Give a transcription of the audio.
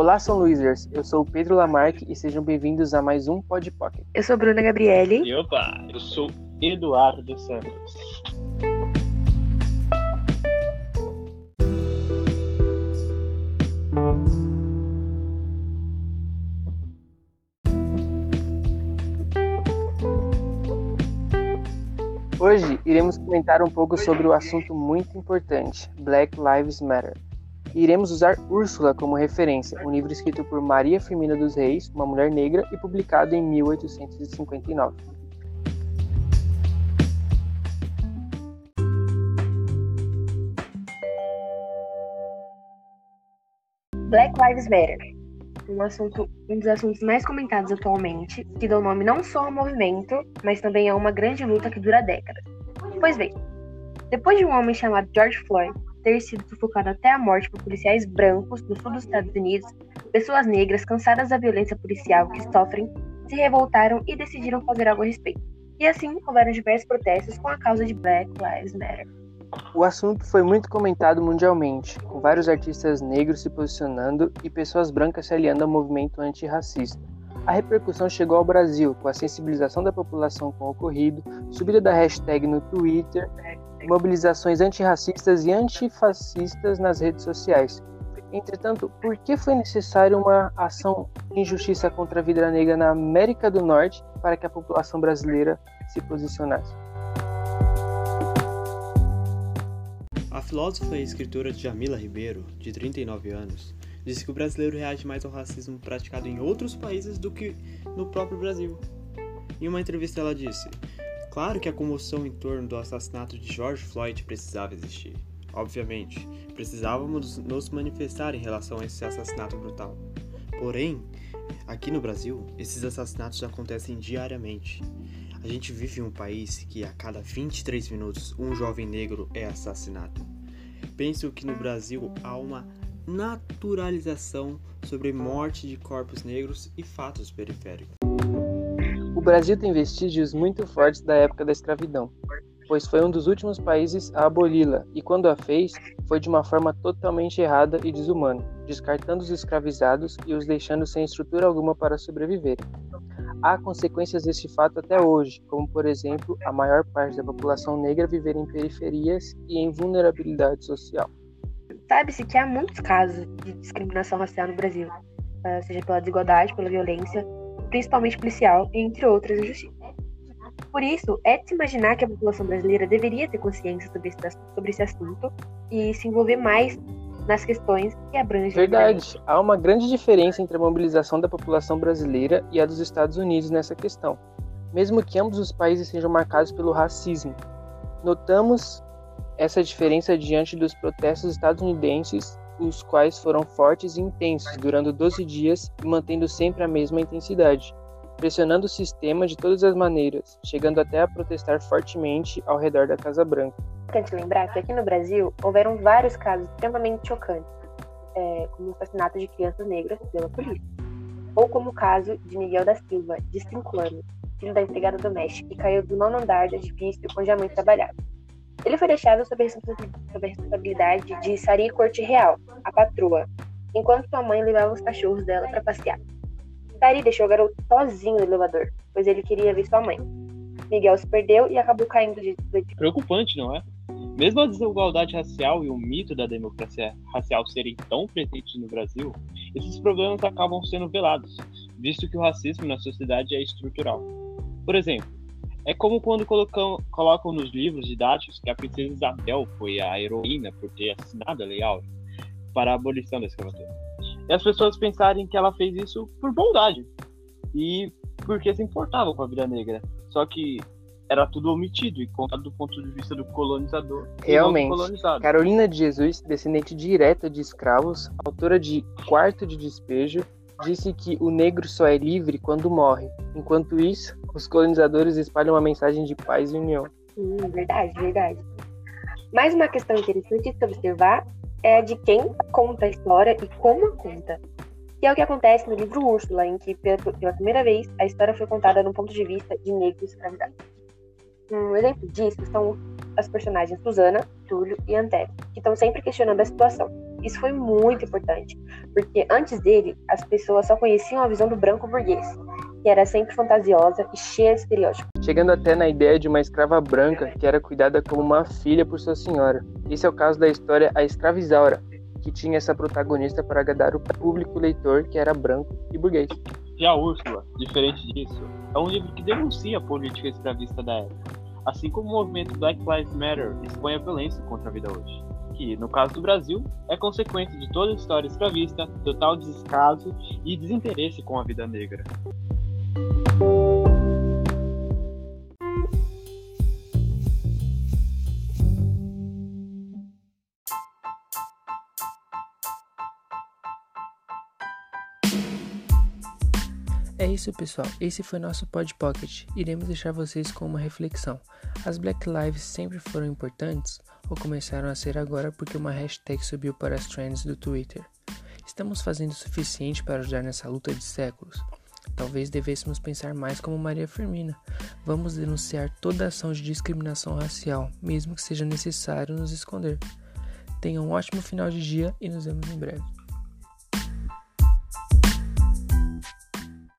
Olá, São Luizers. Eu sou o Pedro Lamarque e sejam bem-vindos a mais um Pod Pocket. Eu sou Bruna Gabriele. E opa, eu sou Eduardo Santos. Hoje iremos comentar um pouco sobre o assunto muito importante, Black Lives Matter. Iremos usar Úrsula como referência, um livro escrito por Maria Firmina dos Reis, uma mulher negra, e publicado em 1859. Black Lives Matter, um assunto, um dos assuntos mais comentados atualmente, que dá nome não só ao movimento, mas também a uma grande luta que dura décadas. Pois bem, depois de um homem chamado George Floyd ter sido sufocado até a morte por policiais brancos no sul dos Estados Unidos, pessoas negras cansadas da violência policial que sofrem se revoltaram e decidiram fazer algo a respeito. E assim houveram diversos protestos com a causa de Black Lives Matter. O assunto foi muito comentado mundialmente, com vários artistas negros se posicionando e pessoas brancas se aliando ao movimento antirracista. A repercussão chegou ao Brasil, com a sensibilização da população com o ocorrido, subida da hashtag no Twitter, mobilizações antirracistas e antifascistas nas redes sociais. Entretanto, por que foi necessária uma ação de injustiça contra a vida negra na América do Norte para que a população brasileira se posicionasse? A filósofa e escritora Jamila Ribeiro, de 39 anos, disse que o brasileiro reage mais ao racismo praticado em outros países do que no próprio Brasil. Em uma entrevista, ela disse: Claro que a comoção em torno do assassinato de George Floyd precisava existir. Obviamente, precisávamos nos manifestar em relação a esse assassinato brutal. Porém, aqui no Brasil, esses assassinatos acontecem diariamente. A gente vive em um país que a cada 23 minutos um jovem negro é assassinado. Penso que no Brasil há uma naturalização sobre morte de corpos negros e fatos periféricos. O Brasil tem vestígios muito fortes da época da escravidão, pois foi um dos últimos países a aboli-la, e quando a fez, foi de uma forma totalmente errada e desumana, descartando os escravizados e os deixando sem estrutura alguma para sobreviverem. Há consequências deste fato até hoje, como por exemplo, a maior parte da população negra viver em periferias e em vulnerabilidade social. Sabe-se que há muitos casos de discriminação racial no Brasil, ah, seja pela desigualdade, pela violência, principalmente policial, entre outras injustiças. Por isso, é de se imaginar que a população brasileira deveria ter consciência sobre esse, sobre esse assunto e se envolver mais nas questões que abrangem. Verdade. Há uma grande diferença entre a mobilização da população brasileira e a dos Estados Unidos nessa questão, mesmo que ambos os países sejam marcados pelo racismo. Notamos essa diferença diante dos protestos estadunidenses, os quais foram fortes e intensos, durando 12 dias e mantendo sempre a mesma intensidade, pressionando o sistema de todas as maneiras, chegando até a protestar fortemente ao redor da Casa Branca importante lembrar que aqui no Brasil houveram vários casos extremamente chocantes, é, como o assassinato de crianças negras pela polícia, ou como o caso de Miguel da Silva, de 5 anos, filho da empregada doméstica, que caiu do nono andar do edifício onde a mãe trabalhava. Ele foi deixado sob a responsabilidade de Sari Corte Real, a patroa, enquanto sua mãe levava os cachorros dela para passear. Sari deixou o garoto sozinho no elevador, pois ele queria ver sua mãe. Miguel se perdeu e acabou caindo de. Preocupante, não é? Mesmo a desigualdade racial e o mito da democracia racial serem tão presentes no Brasil, esses problemas acabam sendo velados, visto que o racismo na sociedade é estrutural. Por exemplo, é como quando colocam, colocam nos livros didáticos que a princesa Isabel foi a heroína por ter assinado a Lei Áurea para a abolição da escravatura. E as pessoas pensarem que ela fez isso por bondade e porque se importava com a vida negra. Só que era tudo omitido e contado do ponto de vista do colonizador. Realmente. Carolina de Jesus, descendente direta de escravos, autora de Quarto de Despejo, disse que o negro só é livre quando morre. Enquanto isso, os colonizadores espalham uma mensagem de paz e união. Hum, verdade, verdade. Mais uma questão interessante de se observar é a de quem conta a história e como a conta. Que é o que acontece no livro Úrsula, em que, pela primeira vez, a história foi contada do ponto de vista de negros escravizados. Um exemplo disso são as personagens Susana, Túlio e Antero, que estão sempre questionando a situação. Isso foi muito importante, porque antes dele, as pessoas só conheciam a visão do branco burguês, que era sempre fantasiosa e cheia de estereótipos. Chegando até na ideia de uma escrava branca que era cuidada como uma filha por sua senhora. Esse é o caso da história A Escrava Isaura, que tinha essa protagonista para agradar o público leitor que era branco e burguês. Já Úrsula, diferente disso, é um livro que denuncia a política escravista da época, assim como o movimento Black Lives Matter expõe a violência contra a vida hoje, que, no caso do Brasil, é consequência de toda a história escravista, total descaso e desinteresse com a vida negra. É isso, pessoal. Esse foi nosso Pod Pocket. Iremos deixar vocês com uma reflexão. As Black Lives sempre foram importantes ou começaram a ser agora porque uma hashtag subiu para as trends do Twitter? Estamos fazendo o suficiente para ajudar nessa luta de séculos? Talvez devêssemos pensar mais como Maria Firmina. Vamos denunciar toda ação de discriminação racial, mesmo que seja necessário nos esconder. Tenham um ótimo final de dia e nos vemos em breve.